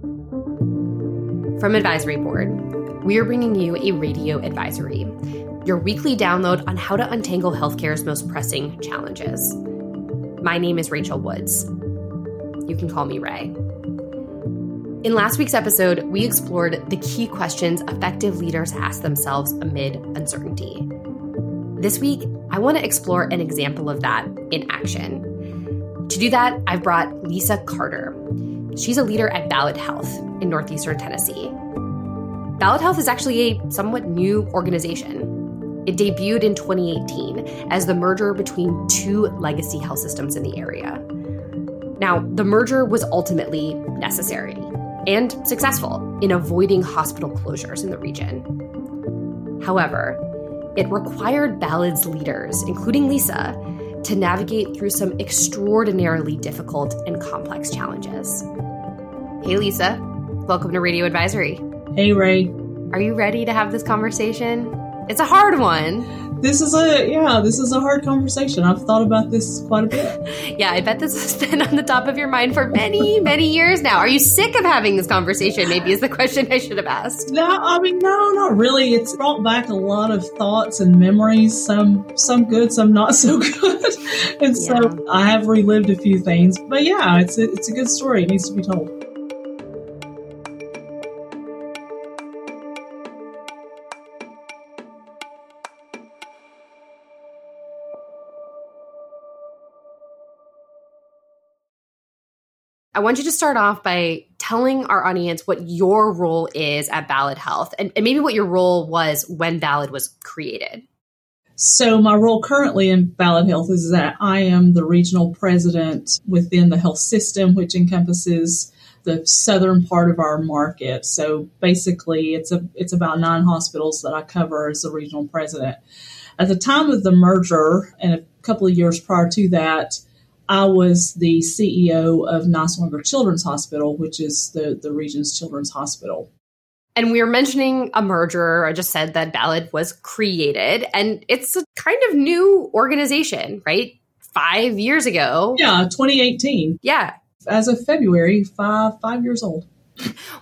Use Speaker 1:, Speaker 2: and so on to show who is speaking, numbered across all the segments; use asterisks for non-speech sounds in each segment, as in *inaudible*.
Speaker 1: From Advisory Board, we are bringing you a radio advisory, your weekly download on how to untangle healthcare's most pressing challenges. My name is Rachel Woods. You can call me Ray. In last week's episode, we explored the key questions effective leaders ask themselves amid uncertainty. This week, I want to explore an example of that in action. To do that, I've brought Lisa Carter. She's a leader at Ballad Health in northeastern Tennessee. Ballad Health is actually a somewhat new organization. It debuted in 2018 as the merger between two legacy health systems in the area. Now, the merger was ultimately necessary and successful in avoiding hospital closures in the region. However, it required Ballad's leaders, including Lisa, to navigate through some extraordinarily difficult and complex challenges. Hey, Lisa. Welcome to Radio Advisory.
Speaker 2: Hey, Ray.
Speaker 1: Are you ready to have this conversation? It's a hard one.
Speaker 2: This is a, yeah, this is a hard conversation. I've thought about this quite a bit. *laughs*
Speaker 1: yeah, I bet this has *laughs* been on the top of your mind for many, many years now. Are you sick of having this conversation? Maybe is the question I should have asked.
Speaker 2: No, I mean, no, not really. It's brought back a lot of thoughts and memories, some, some good, some not so *laughs* good. and yeah. so I have relived a few things. But yeah, it's a, it's a good story. It needs to be told.
Speaker 1: I want you to start off by telling our audience what your role is at Ballad Health and, and maybe what your role was when Ballad was created.
Speaker 2: So, my role currently in Ballad Health is that I am the regional president within the health system, which encompasses the southern part of our market. So, basically, it's a it's about nine hospitals that I cover as the regional president. At the time of the merger, and a couple of years prior to that, I was the CEO of Niswonger Children's Hospital, which is the, the region's children's hospital.
Speaker 1: And we were mentioning a merger. I just said that Ballad was created, and it's a kind of new organization, right? Five years ago.
Speaker 2: Yeah, 2018.
Speaker 1: Yeah.
Speaker 2: As of February, five five years old.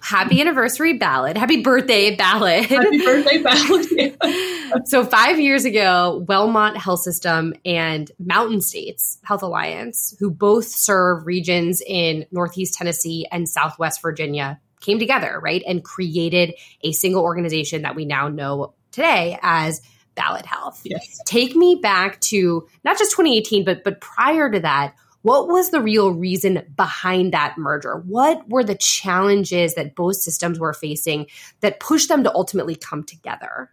Speaker 1: Happy anniversary ballad. Happy birthday ballad.
Speaker 2: Happy birthday ballad. Yeah. *laughs*
Speaker 1: so, five years ago, Wellmont Health System and Mountain States Health Alliance, who both serve regions in Northeast Tennessee and Southwest Virginia, came together, right, and created a single organization that we now know today as Ballad Health.
Speaker 2: Yes.
Speaker 1: Take me back to not just 2018, but but prior to that what was the real reason behind that merger? What were the challenges that both systems were facing that pushed them to ultimately come together?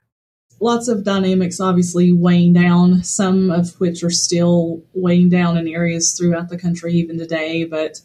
Speaker 2: Lots of dynamics obviously weighing down, some of which are still weighing down in areas throughout the country even today. But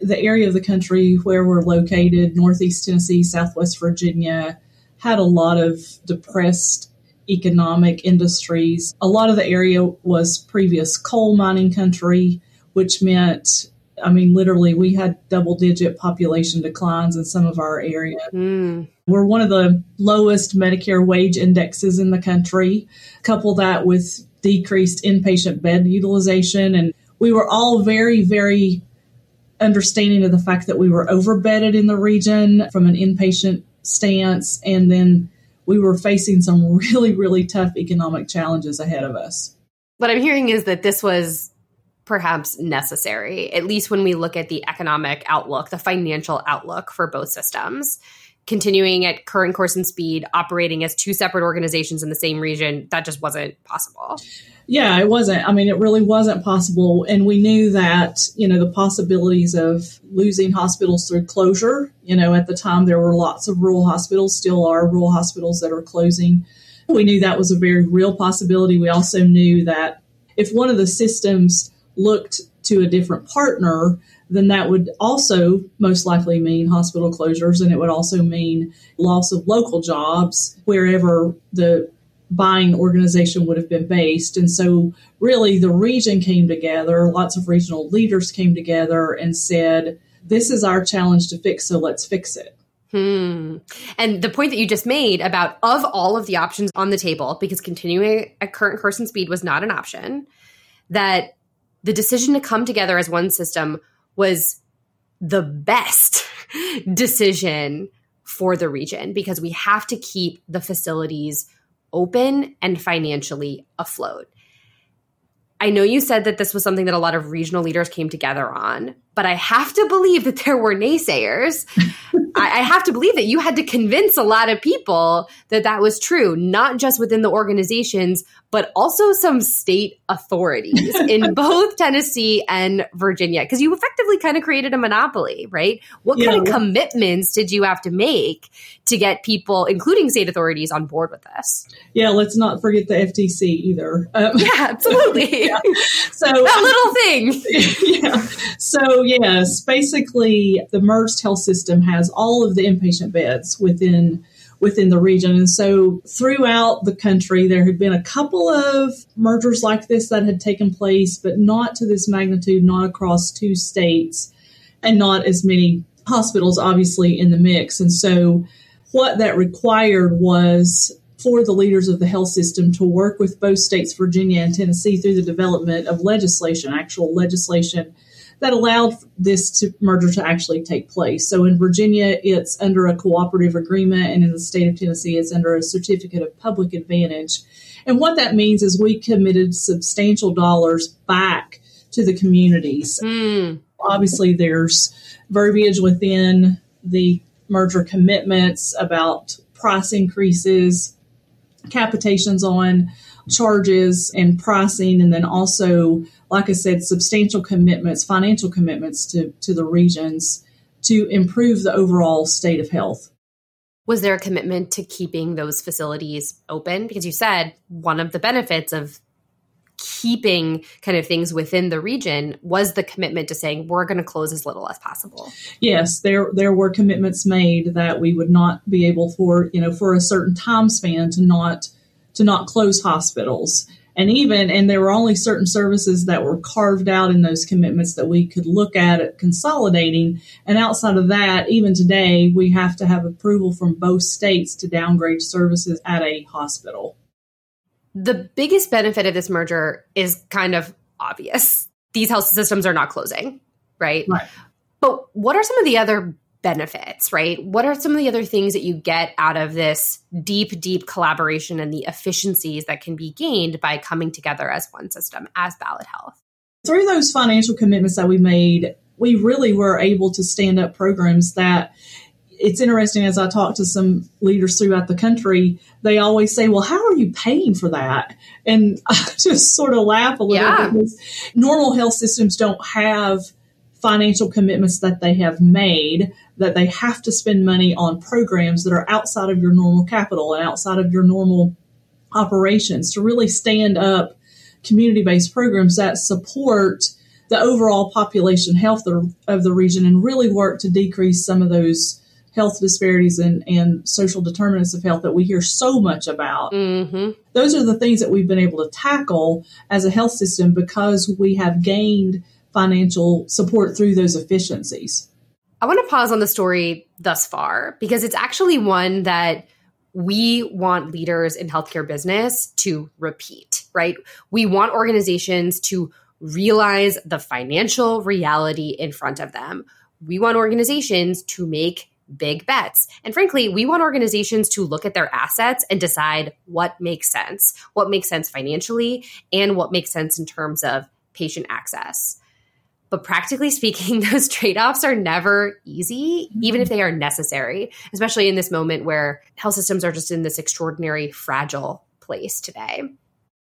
Speaker 2: the area of the country where we're located, Northeast Tennessee, Southwest Virginia, had a lot of depressed economic industries. A lot of the area was previous coal mining country which meant I mean, literally, we had double digit population declines in some of our area. Mm. We're one of the lowest Medicare wage indexes in the country. Couple that with decreased inpatient bed utilization. And we were all very, very understanding of the fact that we were overbedded in the region from an inpatient stance. And then we were facing some *laughs* really, really tough economic challenges ahead of us.
Speaker 1: What I'm hearing is that this was perhaps necessary, at least when we look at the economic outlook, the financial outlook for both systems. Continuing at current course and speed, operating as two separate organizations in the same region, that just wasn't possible.
Speaker 2: Yeah, it wasn't. I mean, it really wasn't possible. And we knew that, you know, the possibilities of losing hospitals through closure, you know, at the time there were lots of rural hospitals, still are rural hospitals that are closing. We knew that was a very real possibility. We also knew that if one of the systems looked to a different partner, then that would also most likely mean hospital closures and it would also mean loss of local jobs wherever the buying organization would have been based. And so, really, the region came together, lots of regional leaders came together and said, This is our challenge to fix, so let's fix it.
Speaker 1: Hmm. And the point that you just made about of all of the options on the table, because continuing at current course and speed was not an option, that the decision to come together as one system was the best *laughs* decision for the region because we have to keep the facilities open and financially afloat. I know you said that this was something that a lot of regional leaders came together on, but I have to believe that there were naysayers. *laughs* I, I, have to believe that you had to convince a lot of people that that was true, not just within the organizations, but also some state authorities *laughs* in both Tennessee and Virginia, because you effectively kind of created a monopoly, right? What yeah. kind of commitments did you have to make to get people, including state authorities, on board with this?
Speaker 2: Yeah, let's not forget the FTC either.
Speaker 1: Um, *laughs* yeah, absolutely. *laughs* yeah. So that little thing.
Speaker 2: yeah. So yes, basically, the merged health system has all of the inpatient beds within within the region. And so throughout the country, there had been a couple of mergers like this that had taken place, but not to this magnitude, not across two states, and not as many hospitals, obviously, in the mix. And so what that required was for the leaders of the health system to work with both states, Virginia and Tennessee, through the development of legislation, actual legislation that allowed this to, merger to actually take place. So in Virginia, it's under a cooperative agreement, and in the state of Tennessee, it's under a certificate of public advantage. And what that means is we committed substantial dollars back to the communities. Mm. Obviously, there's verbiage within the merger commitments about price increases, capitations on charges and pricing, and then also like I said, substantial commitments, financial commitments to, to the regions to improve the overall state of health.
Speaker 1: Was there a commitment to keeping those facilities open? Because you said one of the benefits of keeping kind of things within the region was the commitment to saying we're going to close as little as possible.
Speaker 2: Yes, there there were commitments made that we would not be able for, you know, for a certain time span to not to not close hospitals. And even and there were only certain services that were carved out in those commitments that we could look at at consolidating. And outside of that even today we have to have approval from both states to downgrade services at a hospital.
Speaker 1: The biggest benefit of this merger is kind of obvious. These health systems are not closing right, right. but what are some of the other benefits, right? What are some of the other things that you get out of this deep, deep collaboration and the efficiencies that can be gained by coming together as one system, as Ballad Health?
Speaker 2: Through those financial commitments that we made, we really were able to stand up programs that it's interesting as I talk to some leaders throughout the country, they always say, Well, how are you paying for that? And *laughs* I just sort of laugh a little yeah. because normal health systems don't have financial commitments that they have made that they have to spend money on programs that are outside of your normal capital and outside of your normal operations to really stand up community based programs that support the overall population health of the region and really work to decrease some of those health disparities and, and social determinants of health that we hear so much about. Mm-hmm. Those are the things that we've been able to tackle as a health system because we have gained financial support through those efficiencies.
Speaker 1: I want to pause on the story thus far because it's actually one that we want leaders in healthcare business to repeat, right? We want organizations to realize the financial reality in front of them. We want organizations to make big bets. And frankly, we want organizations to look at their assets and decide what makes sense, what makes sense financially, and what makes sense in terms of patient access. But practically speaking, *laughs* those trade offs are never easy, mm-hmm. even if they are necessary, especially in this moment where health systems are just in this extraordinary fragile place today.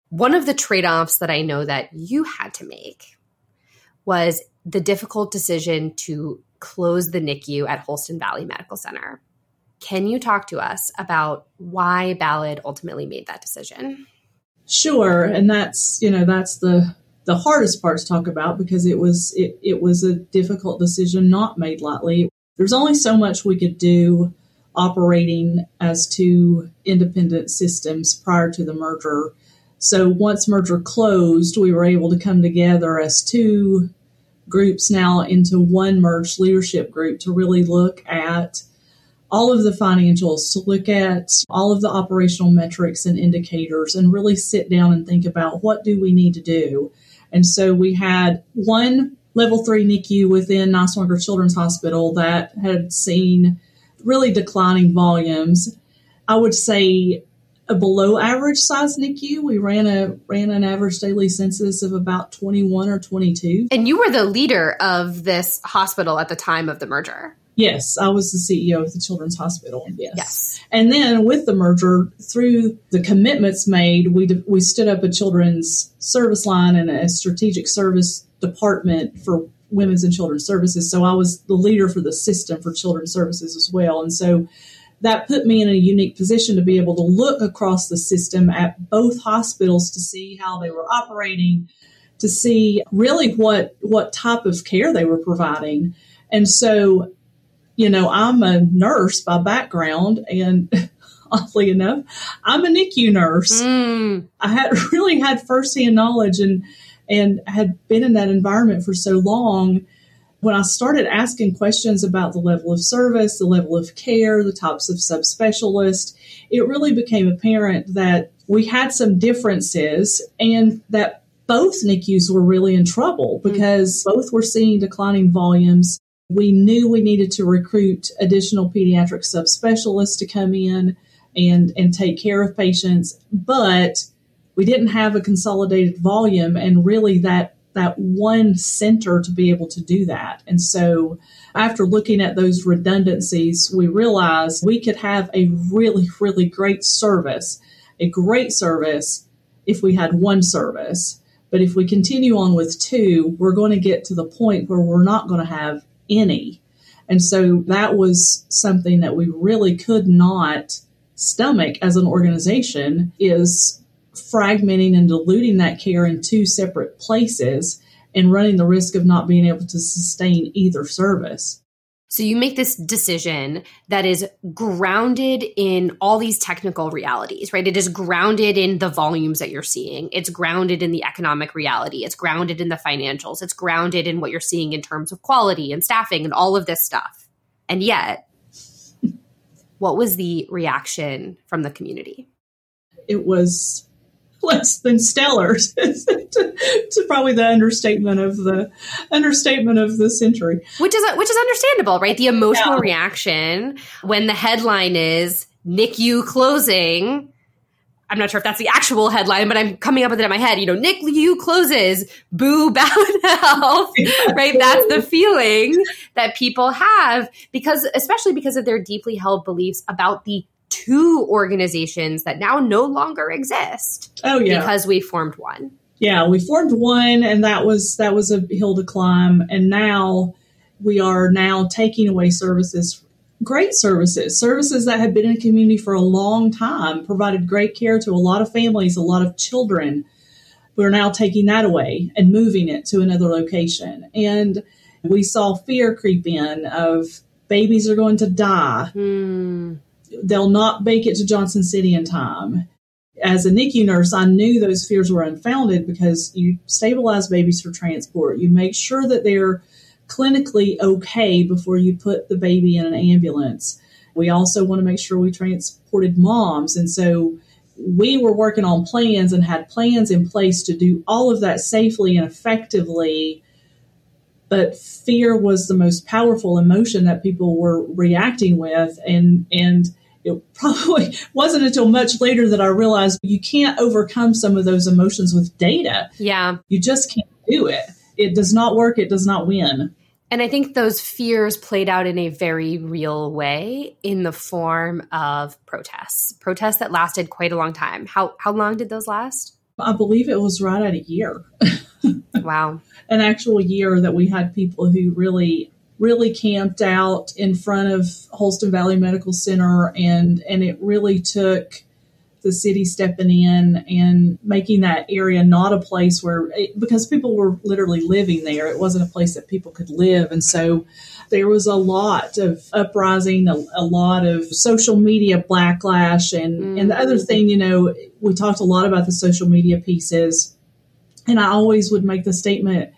Speaker 1: One of the trade offs that I know that you had to make was the difficult decision to close the NICU at Holston Valley Medical Center. Can you talk to us about why Ballad ultimately made that decision?
Speaker 2: Sure, and that's you know that's the the hardest part to talk about because it was it, it was a difficult decision not made lightly. There's only so much we could do operating as two independent systems prior to the merger. So once merger closed, we were able to come together as two groups now into one merged leadership group to really look at all of the financials, to look at all of the operational metrics and indicators and really sit down and think about what do we need to do and so we had one level three NICU within Niswonger Children's Hospital that had seen really declining volumes. I would say a below average size NICU. We ran a ran an average daily census of about 21 or 22.
Speaker 1: And you were the leader of this hospital at the time of the merger.
Speaker 2: Yes, I was the CEO of the Children's Hospital. Yes.
Speaker 1: Yes.
Speaker 2: And then with the merger, through the commitments made, we we stood up a children's service line and a strategic service department for women's and children's services. So I was the leader for the system for children's services as well. And so that put me in a unique position to be able to look across the system at both hospitals to see how they were operating, to see really what what type of care they were providing. And so, you know, I'm a nurse by background and *laughs* oddly enough, I'm a NICU nurse.
Speaker 1: Mm.
Speaker 2: I had *laughs* really had firsthand knowledge and and had been in that environment for so long when I started asking questions about the level of service, the level of care, the types of subspecialists, it really became apparent that we had some differences and that both NICUs were really in trouble because mm-hmm. both were seeing declining volumes. We knew we needed to recruit additional pediatric subspecialists to come in and, and take care of patients, but we didn't have a consolidated volume and really that that one center to be able to do that. And so after looking at those redundancies, we realized we could have a really, really great service, a great service if we had one service. But if we continue on with two, we're going to get to the point where we're not going to have any. And so that was something that we really could not stomach as an organization is fragmenting and diluting that care in two separate places and running the risk of not being able to sustain either service.
Speaker 1: So you make this decision that is grounded in all these technical realities, right? It is grounded in the volumes that you're seeing. It's grounded in the economic reality. It's grounded in the financials. It's grounded in what you're seeing in terms of quality and staffing and all of this stuff. And yet, *laughs* what was the reaction from the community?
Speaker 2: It was less than stellar. *laughs* it's probably the understatement of the understatement of the century.
Speaker 1: Which is which is understandable, right? The emotional yeah. reaction when the headline is NICU closing. I'm not sure if that's the actual headline, but I'm coming up with it in my head. You know, NICU closes, boo *laughs* Ballad Health, right? That's the feeling that people have because, especially because of their deeply held beliefs about the two organizations that now no longer exist.
Speaker 2: Oh yeah,
Speaker 1: because we formed one.
Speaker 2: Yeah, we formed one, and that was that was a hill to climb. And now we are now taking away services, great services, services that have been in the community for a long time, provided great care to a lot of families, a lot of children. We're now taking that away and moving it to another location. And we saw fear creep in of babies are going to die.
Speaker 1: Hmm
Speaker 2: they'll not make it to Johnson City in time. As a NICU nurse, I knew those fears were unfounded because you stabilize babies for transport. You make sure that they're clinically okay before you put the baby in an ambulance. We also want to make sure we transported moms. And so we were working on plans and had plans in place to do all of that safely and effectively. But fear was the most powerful emotion that people were reacting with. And, and, it probably *laughs* wasn't until much later that I realized you can't overcome some of those emotions with data.
Speaker 1: Yeah.
Speaker 2: You just can't do it. It does not work. It does not win.
Speaker 1: And I think those fears played out in a very real way in the form of protests, protests that lasted quite a long time. How, how long did those last?
Speaker 2: I believe it was right at a year. *laughs*
Speaker 1: wow.
Speaker 2: An actual year that we had people who really really camped out in front of Holston Valley Medical Center, and and it really took the city stepping in and making that area not a place where because people were literally living there it wasn't a place that people could live and so there was a lot of uprising a, a lot of social media backlash and mm-hmm. and the other mm-hmm. thing you know we talked a lot about the social media pieces and i always would make the statement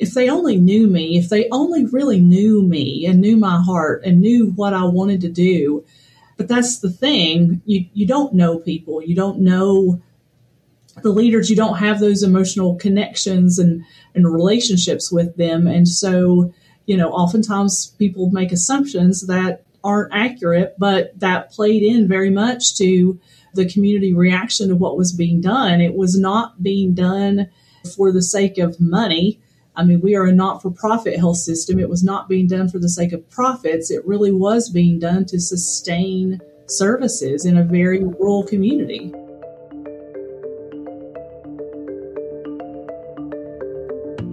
Speaker 2: if they only knew me, if they only really knew me and knew my heart and knew what I wanted to do. But that's the thing, you, you don't know people. You don't know the leaders, you don't have those emotional connections and, and relationships with them. And so, you know, oftentimes people make assumptions that aren't accurate, but that played in very much to the community reaction to what was being done. It was not being done for the sake of money. I mean, we are a not for profit health system. It was not being done for the sake of profits. It really was being done to sustain services in a very rural community.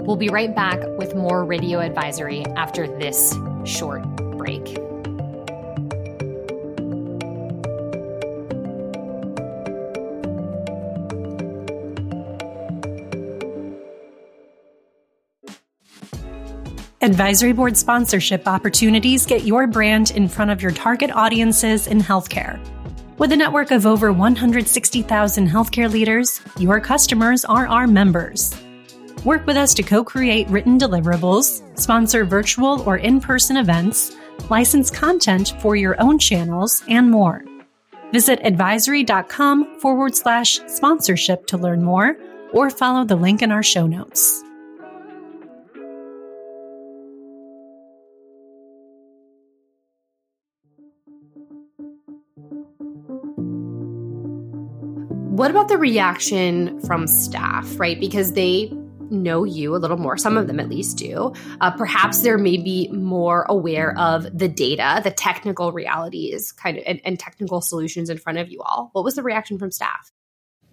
Speaker 1: We'll be right back with more radio advisory after this short break.
Speaker 3: Advisory board sponsorship opportunities get your brand in front of your target audiences in healthcare. With a network of over 160,000 healthcare leaders, your customers are our members. Work with us to co create written deliverables, sponsor virtual or in person events, license content for your own channels, and more. Visit advisory.com forward slash sponsorship to learn more or follow the link in our show notes.
Speaker 1: What about the reaction from staff, right? Because they know you a little more, some of them at least do. Uh, perhaps they're maybe more aware of the data, the technical realities, kind of, and, and technical solutions in front of you all. What was the reaction from staff?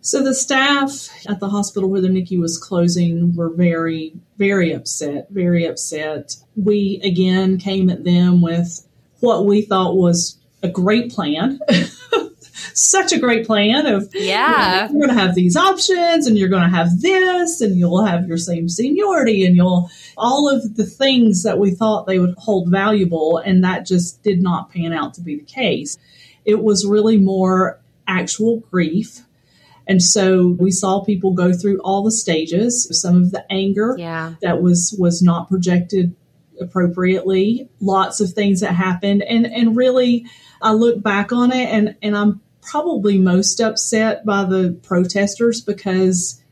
Speaker 2: So the staff at the hospital where the NICU was closing were very, very upset, very upset. We again came at them with what we thought was a great plan. *laughs* such a great plan of
Speaker 1: yeah.
Speaker 2: you you're going to have these options and you're going to have this and you'll have your same seniority and you'll all of the things that we thought they would hold valuable and that just did not pan out to be the case. It was really more actual grief. And so we saw people go through all the stages some of the anger
Speaker 1: yeah.
Speaker 2: that was was not projected appropriately lots of things that happened. And and really I look back on it and and I'm probably most upset by the protesters because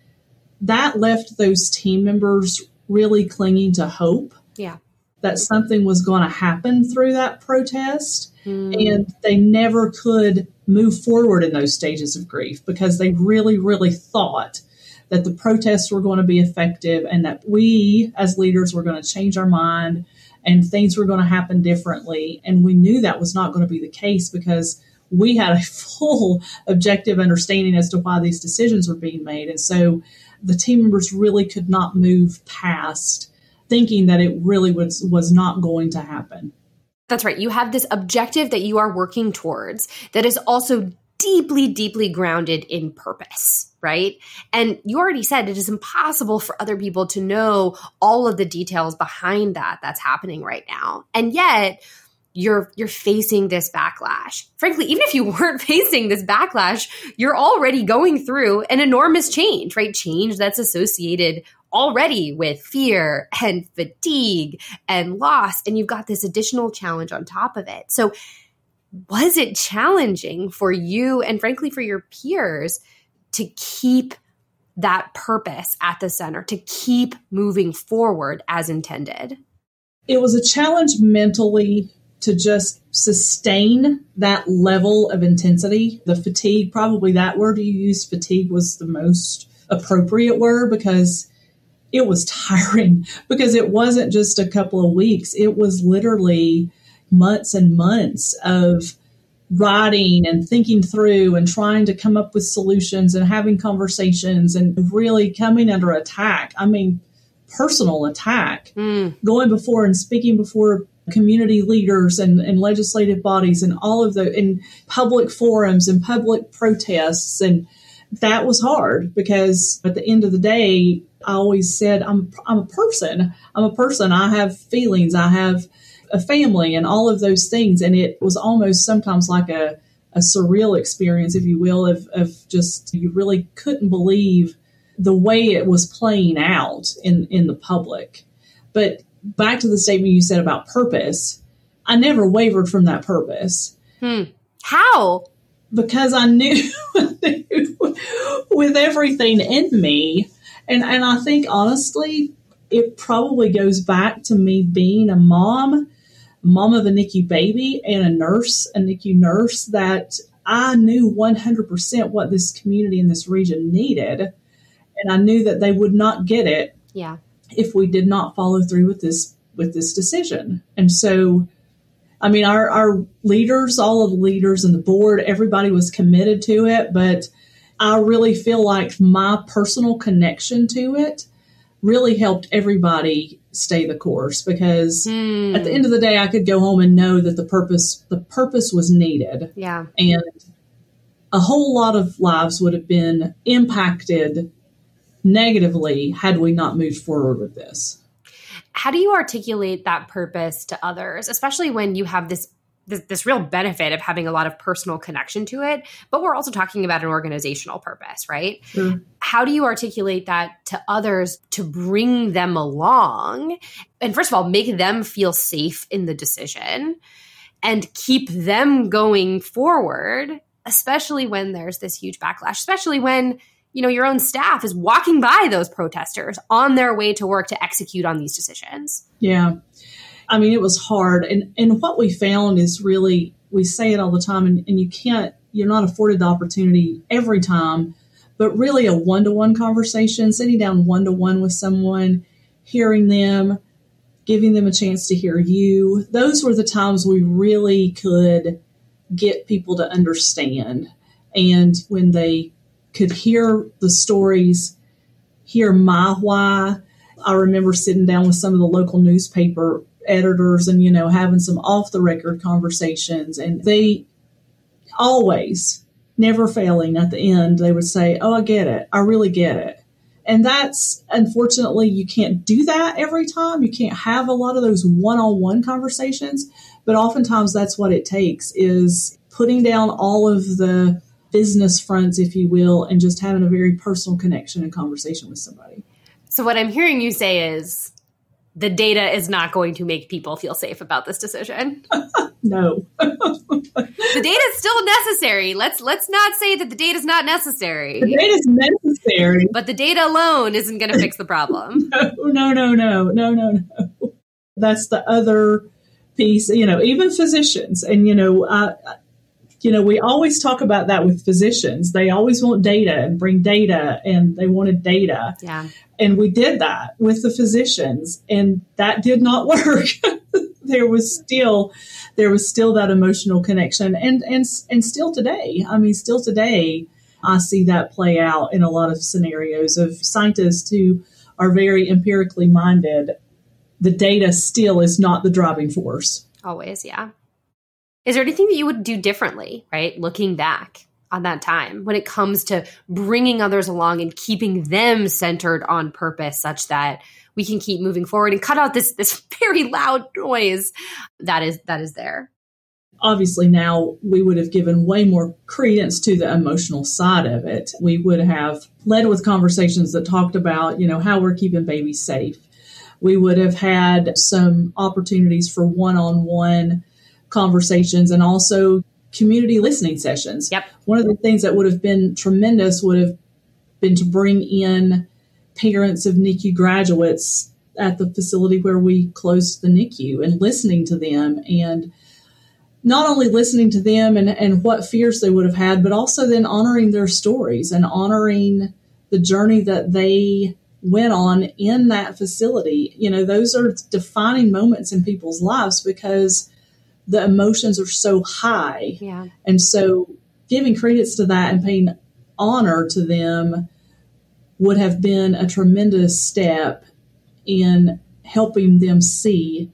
Speaker 2: that left those team members really clinging to hope.
Speaker 1: Yeah.
Speaker 2: That something was going to happen through that protest. Mm. And they never could move forward in those stages of grief because they really, really thought that the protests were going to be effective and that we as leaders were going to change our mind and things were going to happen differently. And we knew that was not going to be the case because we had a *laughs* full objective understanding as to why these decisions were being made. And so the team members really could not move past thinking that it really was, was not going to happen.
Speaker 1: That's right. You have this objective that you are working towards that is also deeply, deeply grounded in purpose, right? And you already said it is impossible for other people to know all of the details behind that that's happening right now. And yet, you're you're facing this backlash. Frankly, even if you *laughs* weren't facing this backlash, you're already going through an enormous change, right? Change that's associated already with fear and fatigue and loss and you've got this additional challenge on top of it. So was it challenging for you and frankly for your peers to keep that purpose at the center, to keep moving forward as intended?
Speaker 2: It was a challenge mentally to just sustain that level of intensity. The fatigue, probably that word you used, fatigue was the most appropriate word because it was *laughs* tiring because it wasn't just a couple of weeks. It was literally months and months of writing and thinking through and trying to come up with solutions and having conversations and really coming under attack. I mean, personal attack, mm. going before and speaking before community leaders and, and legislative bodies and all of the in public forums and public protests. And that was hard because at the end of the day I always said I'm I'm a person. I'm a person. I have feelings. I have a family and all of those things. And it was almost sometimes like a a surreal experience if you will of, of just you really couldn't believe the way it was playing out in in the public. But back to the statement you said about purpose, I never wavered from that purpose.
Speaker 1: Hmm. How?
Speaker 2: Because *laughs* I knew with everything in me. And and I think honestly, it probably goes back to me being a mom, mom of a NICU baby and a nurse, a NICU nurse that I knew 100% what this community in this region needed. And I knew that they would not get it
Speaker 1: Yeah.
Speaker 2: If we did not follow through with this with this decision. And so I mean our our leaders, all of the leaders and the board, everybody was committed to it, but I really feel like my personal connection to it really helped everybody stay the course because
Speaker 1: Hmm.
Speaker 2: at the end of the day I could go home and know that the purpose the purpose was needed
Speaker 1: Yeah.
Speaker 2: and a whole lot of lives would have been impacted negatively had we not moved forward with this.
Speaker 1: How do you articulate that purpose to others, especially when you have this, this this real benefit of having a lot of personal connection to it, but we're also talking about an organizational purpose, right?
Speaker 2: Sure.
Speaker 1: How do you articulate that to others to bring them along? And first of all, make them feel safe in the decision and keep them going forward, especially when there's this huge backlash, especially when you know your own staff is walking by those protesters on their way to work to execute on these decisions.
Speaker 2: Yeah. I mean, it was hard. And, and what we found is really, we say it all the time, and, and you can't, you're not afforded the opportunity every time, but really a one to one conversation, sitting down one to one with someone, hearing them, giving them a chance to hear you. Those were the times we really could get people to understand. And when they could hear the stories, hear my why, I remember sitting down with some of the local newspaper editors and, you know, having some off the record conversations. And they always, never failing at the end, they would say, Oh, I get it. I really get it. And that's unfortunately, you can't do that every time. You can't have a lot of those one on one conversations. But oftentimes, that's what it takes is putting down all of the business fronts, if you will, and just having a very personal connection and conversation with somebody.
Speaker 1: So what I'm hearing you say is the data is not going to make people feel safe about this decision. *laughs*
Speaker 2: No.
Speaker 1: the data is still necessary. Let's let's not say that the data is not necessary.
Speaker 2: The data is necessary.
Speaker 1: But the data alone isn't going to fix the problem. *laughs*
Speaker 2: No, no, no, no, no, no, no. That's the other piece. You know, even physicians, and you know, I, you know, we always talk about that with physicians. They always want data and bring data, and they wanted data.
Speaker 1: Yeah.
Speaker 2: And we did that with the physicians, and that did not *laughs* work. there was still there was still that emotional connection, and and and still today. I mean, still today, I see that play out in a lot of scenarios of scientists who are very empirically minded. The data still is not the driving force.
Speaker 1: Always, yeah. Is there anything that you would do differently, right? Looking back on that time when it comes to bringing others along and keeping them centered on purpose such that we can keep moving forward and cut out this this *laughs* very loud noise that is that is there.
Speaker 2: Obviously, now we would have given way more credence to the emotional side of it. We would have led with conversations that talked about, you know, how we're keeping babies safe. We would have had some opportunities for one on one conversations and also community listening sessions.
Speaker 1: Yep.
Speaker 2: One of the things that would have been tremendous would have been to bring in parents of NICU graduates at the facility where we closed the NICU and listening to them and not only listening to them and, and what fears they would have had, but also then honoring their stories and honoring the journey that they went on in that facility. You know, those are defining moments in people's lives because the emotions are so high.
Speaker 1: Yeah.
Speaker 2: And so giving credence to that and paying honor to them would have been a tremendous step in helping them see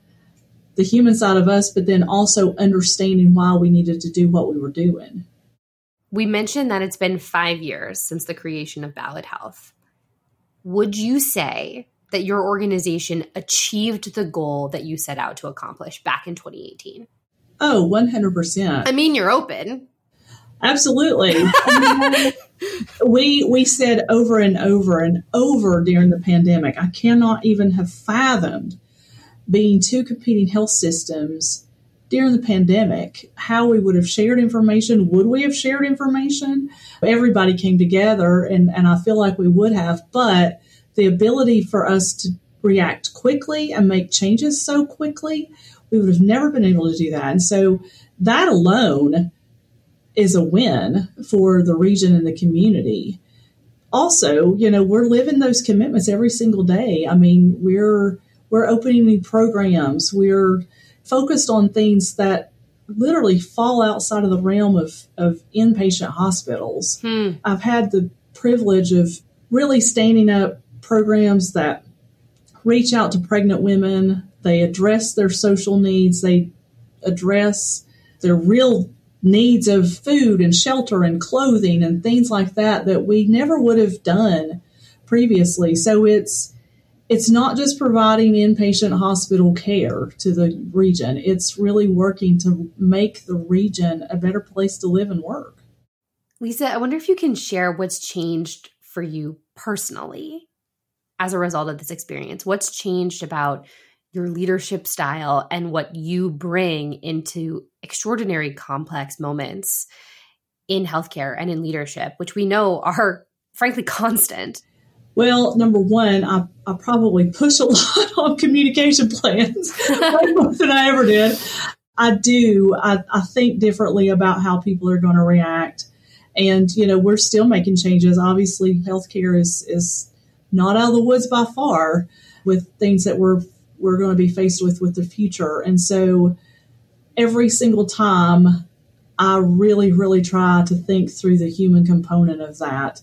Speaker 2: the human side of us, but then also understanding why we needed to do what we were doing.
Speaker 1: We mentioned that it's been five years since the creation of Ballad Health. Would you say that your organization achieved the goal that you set out to accomplish back in 2018?
Speaker 2: Oh, 100%.
Speaker 1: I mean, you're open.
Speaker 2: Absolutely. *laughs* we we said over and over and over during the pandemic, I cannot even have fathomed being two competing health systems during the pandemic, how we would have shared information. Would we have shared information? Everybody came together, and, and I feel like we would have, but the ability for us to react quickly and make changes so quickly, we would have never been able to do that. And so that alone is a win for the region and the community. Also, you know, we're living those commitments every single day. I mean, we're we're opening new programs. We're focused on things that literally fall outside of the realm of, of inpatient hospitals. Hmm. I've had the privilege of really standing up programs that reach out to pregnant women. They address their social needs. They address their real needs of food and shelter and clothing and things like that that we never would have done previously. So it's it's not just providing inpatient hospital care to the region, it's really working to make the region a better place to live and work.
Speaker 1: Lisa, I wonder if you can share what's changed for you personally as a result of this experience. What's changed about your leadership style and what you bring into extraordinary complex moments in healthcare and in leadership, which we know are *laughs* frankly constant.
Speaker 2: Well, number one, I, I probably push a *laughs* lot on communication plans, *laughs* way more than I ever did. I do. I, I think differently about how people are going to react. And, you know, we're still making changes. Obviously, healthcare is, is not out of the woods by far with things that we're, we're going to be faced with with the future. And so every single time, I really, really try to think through the human component of that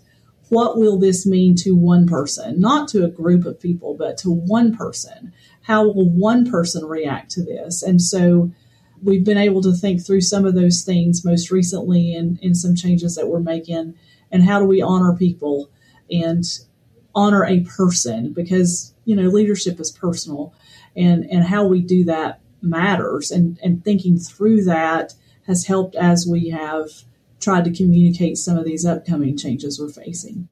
Speaker 2: what will this mean to one person? Not to a group of people, but to one person. How will one person react to this? And so we've been able to think through some of those things most recently in, in some changes that we're making. And how do we honor people and honor a person? Because, you know, leadership is personal and, and how we do that matters. And, and thinking through that has helped as we have tried to communicate some of these upcoming changes we're facing.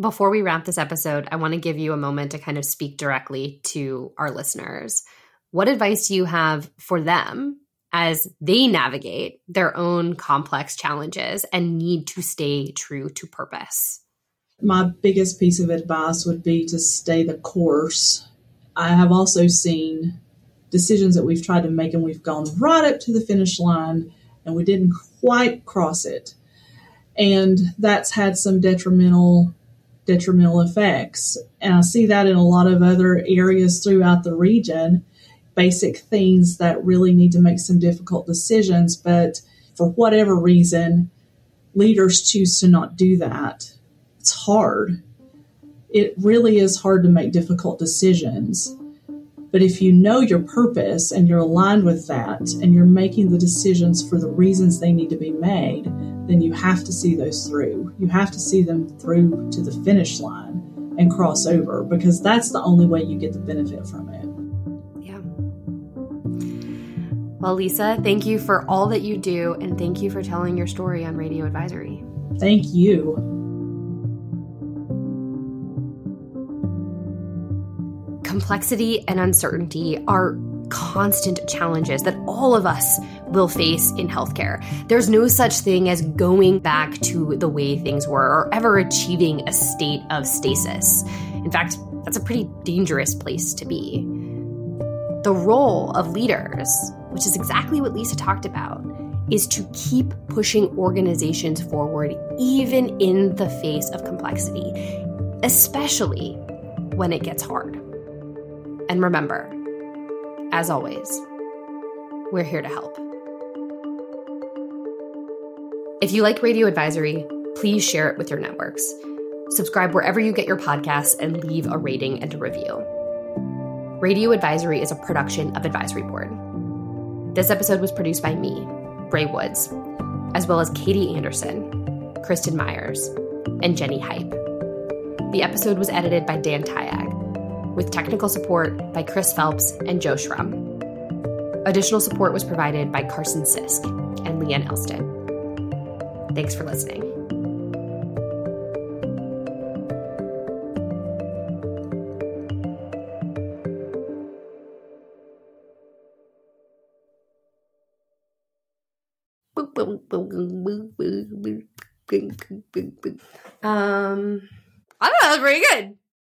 Speaker 1: Before we wrap this episode, I want to give you a moment to kind of speak directly to our listeners. What advice do you have for them as they navigate their own complex challenges and need to stay true to purpose?
Speaker 2: My biggest piece of advice would be to stay the course. I have also seen decisions that we've tried to make and we've gone right up to the finish line and we didn't quite cross it. And that's had some detrimental detrimental effects. And I see that in a lot of other areas throughout the region, basic things that really need to make some difficult decisions, but for whatever reason, leaders choose to not do that. It's hard. It really is hard to make difficult decisions. But if you know your purpose and you're aligned with that and you're making the decisions for the reasons they need to be made, then you have to see those through. You have to see them through to the finish line and cross over because that's the only way you get the benefit from it.
Speaker 1: Yeah. Well, Lisa, thank you for all that you do and thank you for telling your story on Radio Advisory.
Speaker 2: Thank you.
Speaker 1: Complexity and uncertainty are constant challenges that all of us will face in healthcare. There's no such thing as going back to the way things were or ever achieving a state of stasis. In fact, that's a pretty dangerous place to be. The role of leaders, which is exactly what Lisa talked about, is to keep pushing organizations forward even in the face of complexity, especially when it gets hard. And remember, as always, we're here to help. If you like Radio Advisory, please share it with your networks. Subscribe wherever you get your podcasts and leave a rating and a review. Radio Advisory is a production of Advisory Board. This episode was produced by me, Ray Woods, as well as Katie Anderson, Kristen Myers, and Jenny Hype. The episode was edited by Dan Tayag with technical support by Chris Phelps and Joe Schrum. Additional support was provided by Carson Sisk and Leanne Elston. Thanks for listening. Um, I thought that was pretty good.